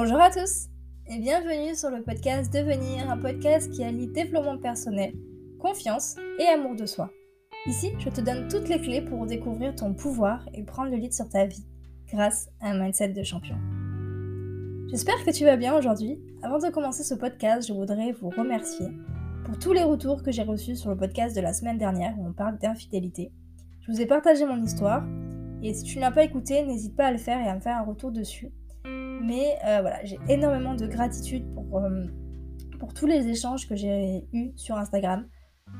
Bonjour à tous et bienvenue sur le podcast Devenir, un podcast qui allie développement personnel, confiance et amour de soi. Ici, je te donne toutes les clés pour découvrir ton pouvoir et prendre le lead sur ta vie grâce à un mindset de champion. J'espère que tu vas bien aujourd'hui. Avant de commencer ce podcast, je voudrais vous remercier pour tous les retours que j'ai reçus sur le podcast de la semaine dernière où on parle d'infidélité. Je vous ai partagé mon histoire et si tu ne l'as pas écouté, n'hésite pas à le faire et à me faire un retour dessus. Mais euh, voilà, j'ai énormément de gratitude pour, euh, pour tous les échanges que j'ai eus sur Instagram.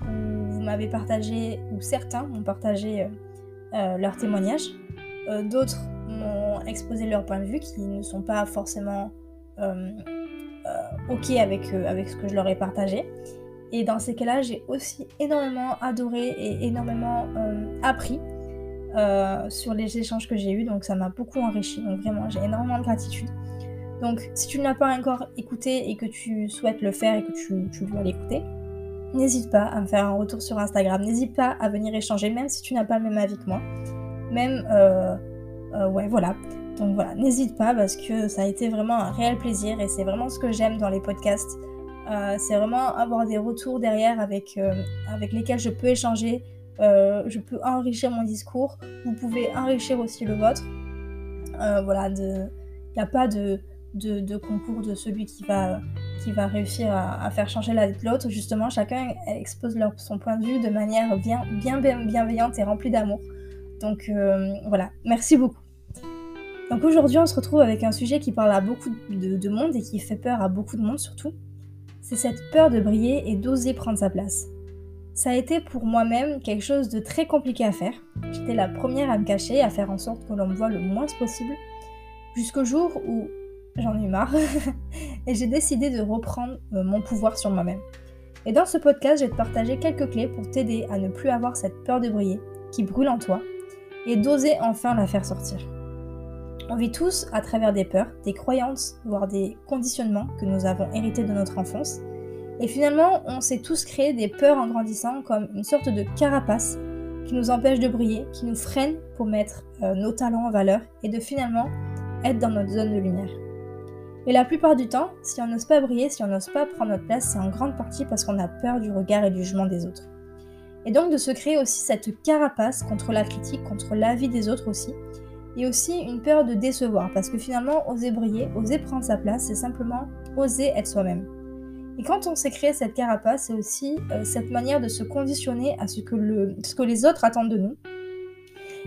Vous m'avez partagé, ou certains m'ont partagé euh, leurs témoignages. D'autres m'ont exposé leur point de vue qui ne sont pas forcément ok avec, avec ce que je leur ai partagé. Et dans ces cas-là, j'ai aussi énormément adoré et énormément appris euh, sur les échanges que j'ai eus, donc ça m'a beaucoup enrichi. Donc vraiment, j'ai énormément de gratitude. Donc si tu ne l'as pas encore écouté et que tu souhaites le faire et que tu, veux l'écouter, n'hésite pas à me faire un retour sur Instagram. N'hésite pas à venir échanger, même si tu n'as pas le même avis que moi. Même, euh, euh, ouais, voilà. Donc voilà, n'hésite pas parce que ça a été vraiment un réel plaisir et c'est vraiment ce que j'aime dans les podcasts. c'est vraiment avoir des retours derrière avec, avec lesquels je peux échanger, je peux enrichir mon discours, vous pouvez enrichir aussi le vôtre. Euh, voilà, il n'y a pas de, de, concours de celui qui va, réussir à, faire changer l'autre. Justement, chacun expose son point de vue de manière bien, bien, bienveillante et remplie d'amour. Donc euh, voilà, merci beaucoup. Donc aujourd'hui, on se retrouve avec un sujet qui parle à beaucoup de monde et qui fait peur à beaucoup de monde surtout. C'est cette peur de briller et d'oser prendre sa place ça a été pour moi-même quelque chose de très compliqué à faire. J'étais la première à me cacher, à faire en sorte que l'on me voit le moins possible, jusqu'au jour où j'en ai marre et j'ai décidé de reprendre euh, mon pouvoir sur moi-même. Et dans ce podcast, je vais te partager quelques clés pour t'aider à ne plus avoir cette peur de briller qui brûle en toi et d'oser enfin la faire sortir. On vit tous à travers des peurs, des croyances, voire des conditionnements que nous avons hérités de notre enfance et finalement, on s'est tous créé des peurs en grandissant comme une sorte de carapace qui nous empêche de briller, qui nous freine pour mettre euh, nos talents en valeur et de finalement être dans notre zone de lumière. Et la plupart du temps, si on n'ose pas briller, si on n'ose pas prendre notre place, c'est en grande partie parce qu'on a peur du regard et du jugement des autres. Et donc de se créer aussi cette carapace contre la critique, contre l'avis des autres aussi, et aussi une peur de décevoir, parce que finalement, oser briller, oser prendre sa place, c'est simplement oser être soi-même. Et quand on s'est créé cette carapace, c'est aussi euh, cette manière de se conditionner à ce que, ce que les autres attendent de nous.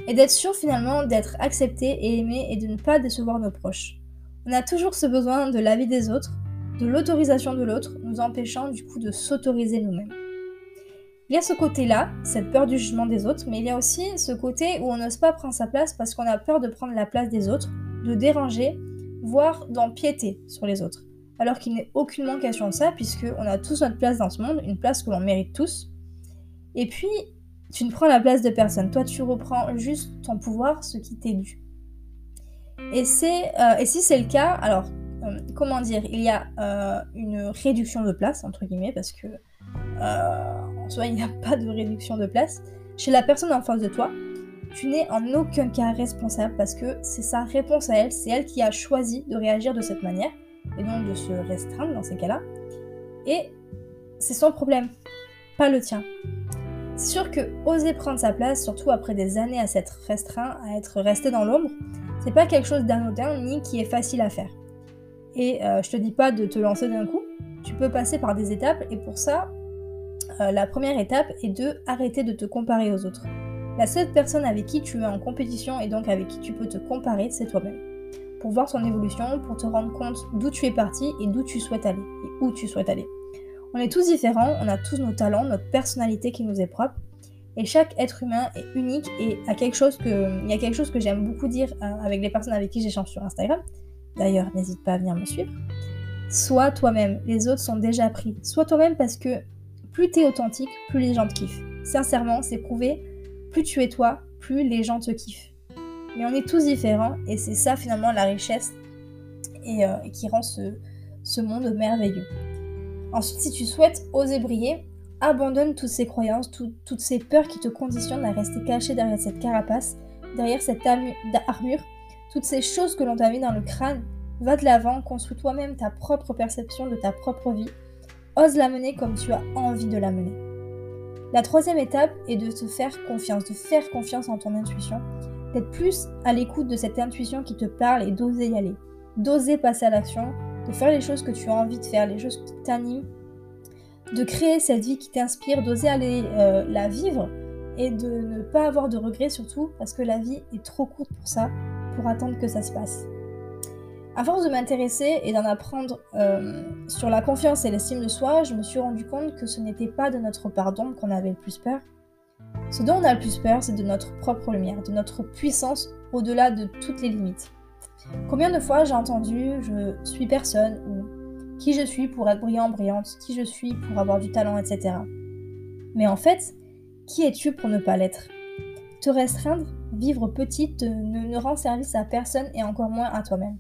Et d'être sûr finalement d'être accepté et aimé et de ne pas décevoir nos proches. On a toujours ce besoin de l'avis des autres, de l'autorisation de l'autre, nous empêchant du coup de s'autoriser nous-mêmes. Il y a ce côté-là, cette peur du jugement des autres, mais il y a aussi ce côté où on n'ose pas prendre sa place parce qu'on a peur de prendre la place des autres, de déranger, voire d'empiéter sur les autres alors qu'il n'est aucunement question de ça, puisqu'on a tous notre place dans ce monde, une place que l'on mérite tous. Et puis, tu ne prends la place de personne. Toi, tu reprends juste ton pouvoir, ce qui t'est dû. Et, c'est, euh, et si c'est le cas, alors, euh, comment dire, il y a euh, une réduction de place, entre guillemets, parce que en soi, il n'y a pas de réduction de place. Chez la personne en face de toi, tu n'es en aucun cas responsable parce que c'est sa réponse à elle, c'est elle qui a choisi de réagir de cette manière et donc de se restreindre dans ces cas-là. Et c'est son problème, pas le tien. C'est sûr que oser prendre sa place, surtout après des années à s'être restreint, à être resté dans l'ombre, c'est pas quelque chose d'anodin ni qui est facile à faire. Et euh, je te dis pas de te lancer d'un coup, tu peux passer par des étapes et pour ça, euh, la première étape est de arrêter de te comparer aux autres. La seule personne avec qui tu es en compétition et donc avec qui tu peux te comparer, c'est toi-même pour voir ton évolution, pour te rendre compte d'où tu es parti et d'où tu souhaites aller et où tu souhaites aller. On est tous différents, on a tous nos talents, notre personnalité qui nous est propre. Et chaque être humain est unique et a quelque chose que, il y a quelque chose que j'aime beaucoup dire euh, avec les personnes avec qui j'échange sur Instagram. D'ailleurs, n'hésite pas à venir me suivre. Sois toi-même, les autres sont déjà pris. Sois toi-même parce que plus tu es authentique, plus les gens te kiffent. Sincèrement, c'est prouvé, plus tu es toi, plus les gens te kiffent. Mais on est tous différents et c'est ça finalement la richesse et euh, qui rend ce, monde merveilleux. Ensuite, si tu souhaites oser briller, abandonne toutes ces croyances, toutes ces peurs qui te conditionnent à rester caché derrière cette carapace, derrière cette armure, toutes ces choses que l'on t'a mis dans le crâne Va de l'avant, construis toi-même ta propre perception de ta propre vie. Ose la mener comme tu as envie de la mener. La troisième étape est de te faire confiance, de faire confiance en ton intuition, d'être plus à l'écoute de cette intuition qui te parle et d'oser y aller, d'oser passer à l'action, de faire les choses que tu as envie de faire, les choses qui t'animent, de créer cette vie qui t'inspire, d'oser aller euh, la vivre et de ne pas avoir de regrets surtout parce que la vie est trop courte pour ça, pour attendre que ça se passe. À force de m'intéresser et d'en apprendre euh, sur la confiance et l'estime de soi, je me suis rendu compte que ce n'était pas de notre part d'ombre qu'on avait le plus peur. Ce dont on a le plus peur, c'est de notre propre lumière, de notre puissance au-delà de toutes les limites. Combien de fois j'ai entendu je suis personne ou qui je suis pour être brillant, brillante, qui je suis pour avoir du talent, etc. Mais en fait, qui es-tu pour ne pas l'être? Te restreindre, vivre petite, ne, ne rend service à personne et encore moins à toi-même.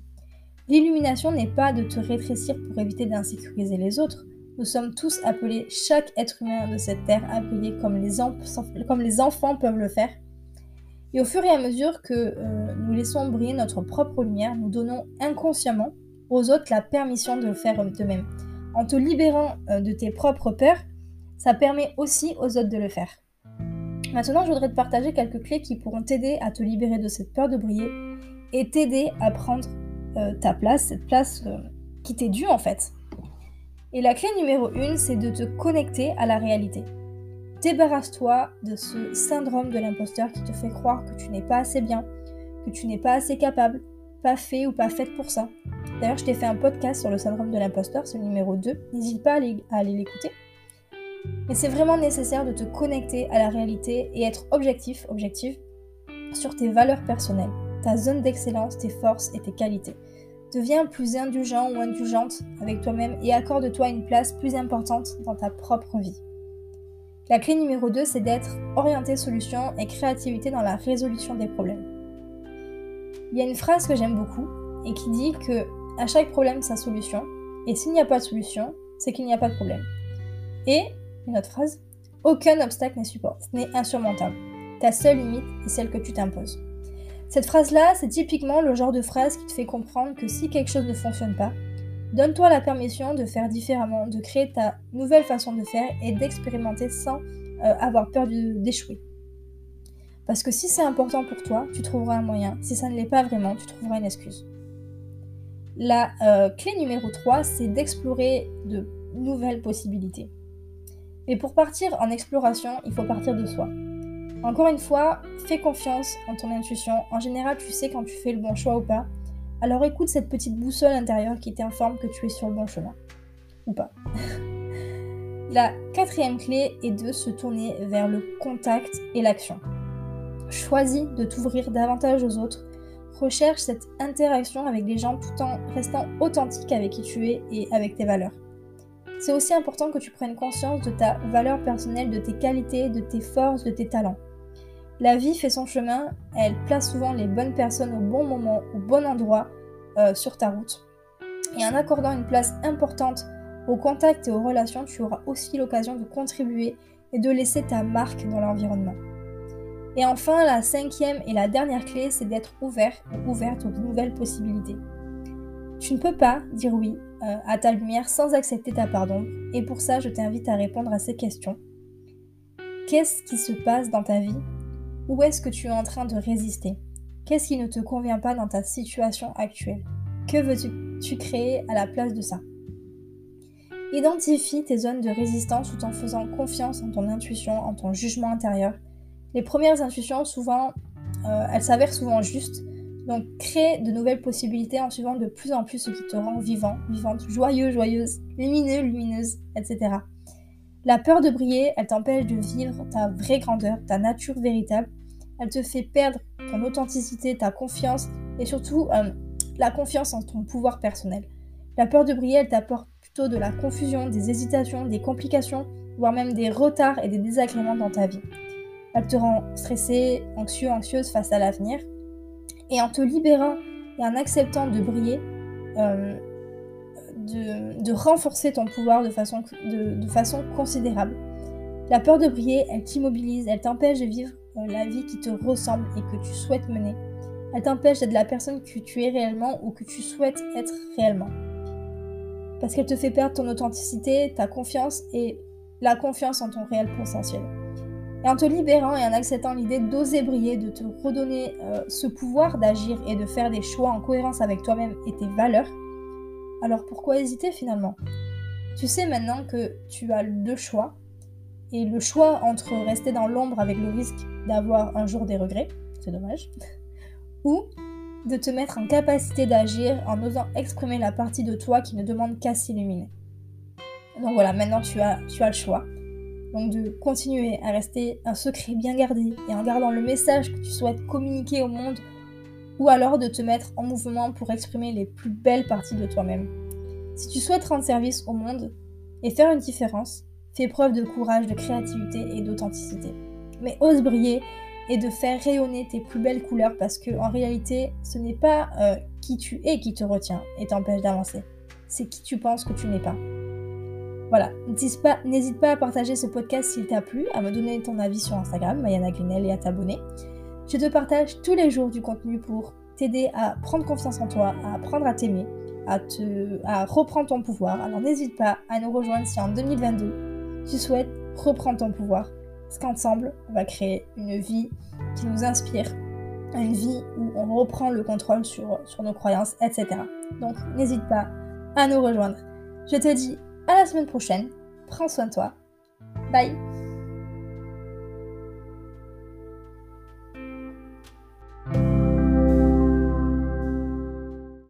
L'illumination n'est pas de te rétrécir pour éviter d'insécuriser les autres. Nous sommes tous appelés, chaque être humain de cette terre, à briller comme les, enfants peuvent le faire. Et au fur et à mesure que euh, nous laissons briller notre propre lumière, nous donnons inconsciemment aux autres la permission de le faire d'eux-mêmes. En te libérant euh, de tes propres peurs, ça permet aussi aux autres de le faire. Maintenant, je voudrais te partager quelques clés qui pourront t'aider à te libérer de cette peur de briller et t'aider à prendre euh, ta place, cette place qui t'est due en fait. Et la clé numéro une, c'est de te connecter à la réalité. Débarrasse-toi de ce syndrome de l'imposteur qui te fait croire que tu n'es pas assez bien, que tu n'es pas assez capable, pas fait ou pas faite pour ça. D'ailleurs, je t'ai fait un podcast sur le syndrome de l'imposteur, c'est le numéro 2. N'hésite pas à aller l'écouter. Mais c'est vraiment nécessaire de te connecter à la réalité et être objectif, objective, sur tes valeurs personnelles ta zone d'excellence, tes forces et tes qualités. Deviens plus indulgent ou indulgente avec toi-même et accorde-toi une place plus importante dans ta propre vie. La clé numéro 2, c'est d'être orienté solution et créativité dans la résolution des problèmes. Il y a une phrase que j'aime beaucoup et qui dit que à chaque problème sa solution et s'il n'y a pas de solution, c'est qu'il n'y a pas de problème. Et une autre phrase, aucun obstacle n'est insurmontable. Ta seule limite est celle que tu t'imposes. Cette phrase-là, c'est typiquement le genre de phrase qui te fait comprendre que si quelque chose ne fonctionne pas, donne-toi la permission de faire différemment, de créer ta nouvelle façon de faire et d'expérimenter sans euh, avoir peur d'échouer. Parce que si c'est important pour toi, tu trouveras un moyen. Si ça ne l'est pas vraiment, tu trouveras une excuse. La euh, clé numéro 3, c'est d'explorer de nouvelles possibilités. Mais pour partir en exploration, il faut partir de soi. Encore une fois, fais confiance en ton intuition. En général, tu sais quand tu fais le bon choix ou pas. Alors écoute cette petite boussole intérieure qui t'informe que tu es sur le bon chemin. Ou pas. La quatrième clé est de se tourner vers le contact et l'action. Choisis de t'ouvrir davantage aux autres. Recherche cette interaction avec les gens tout en restant authentique avec qui tu es et avec tes valeurs. C'est aussi important que tu prennes conscience de ta valeur personnelle, de tes qualités, de tes forces, de tes talents. La vie fait son chemin, elle place souvent les bonnes personnes au bon moment, au bon endroit euh, sur ta route. Et en accordant une place importante au contact et aux relations, tu auras aussi l'occasion de contribuer et de laisser ta marque dans l'environnement. Et enfin, la cinquième et la dernière clé, c'est d'être ouvert ou ouverte aux nouvelles possibilités. Tu ne peux pas dire oui euh, à ta lumière sans accepter ta part d'ombre, et pour ça, je t'invite à répondre à ces questions. Qu'est-ce qui se passe dans ta vie où est-ce que tu es en train de résister? Qu'est-ce qui ne te convient pas dans ta situation actuelle? Que veux-tu? Créer à la place de ça Identifie tes zones de résistance tout en faisant confiance en ton intuition, en ton jugement intérieur. Les premières intuitions, souvent, euh, elles s'avèrent souvent justes. Donc, crée de nouvelles possibilités en suivant de plus en plus ce qui te rend vivant, vivante, joyeux, joyeuse, lumineux, lumineuse, etc. La peur de briller, elle t'empêche de vivre ta vraie grandeur, ta nature véritable. Elle te fait perdre ton authenticité, ta confiance et surtout euh, la confiance en ton pouvoir personnel. La peur de briller, elle t'apporte plutôt de la confusion, des hésitations, des complications, voire même des retards et des désagréments dans ta vie. Elle te rend stressé, anxieux, anxieuse face à l'avenir. Et en te libérant et en acceptant de briller, euh, de, renforcer ton pouvoir de façon, de, façon considérable. La peur de briller, elle t'immobilise, elle t'empêche de vivre euh, la vie qui te ressemble et que tu souhaites mener. Elle t'empêche d'être la personne que tu es réellement ou que tu souhaites être réellement. Parce qu'elle te fait perdre ton authenticité, ta confiance et la confiance en ton réel potentiel. Et en te libérant et en acceptant l'idée d'oser briller, de te redonner euh, ce pouvoir d'agir et de faire des choix en cohérence avec toi-même et tes valeurs, alors pourquoi hésiter finalement? Tu sais maintenant que tu as deux choix, et le choix entre rester dans l'ombre avec le risque d'avoir un jour des regrets, c'est dommage, ou de te mettre en capacité d'agir en osant exprimer la partie de toi qui ne demande qu'à s'illuminer. Donc voilà, maintenant tu as, tu as le choix. Donc de continuer à rester un secret bien gardé et en gardant le message que tu souhaites communiquer au monde, ou alors de te mettre en mouvement pour exprimer les plus belles parties de toi-même. Si tu souhaites rendre service au monde et faire une différence, fais preuve de courage, de créativité et d'authenticité. Mais ose briller et de faire rayonner tes plus belles couleurs parce que en réalité, ce n'est pas euh, qui tu es qui te retient et t'empêche d'avancer. C'est qui tu penses que tu n'es pas. Voilà, n'hésite pas, à partager ce podcast s'il t'a plu, à me donner ton avis sur Instagram, Mayana Gunel, et à t'abonner. Je te partage tous les jours du contenu pour t'aider à prendre confiance en toi, à apprendre à t'aimer, à, te, à reprendre ton pouvoir. Alors n'hésite pas à nous rejoindre si en 2022 tu souhaites reprendre ton pouvoir, parce qu'ensemble, on va créer une vie qui nous inspire, une vie où on reprend le contrôle sur, sur nos croyances, etc. Donc n'hésite pas à nous rejoindre. Je te dis à la semaine prochaine. Prends soin de toi. Bye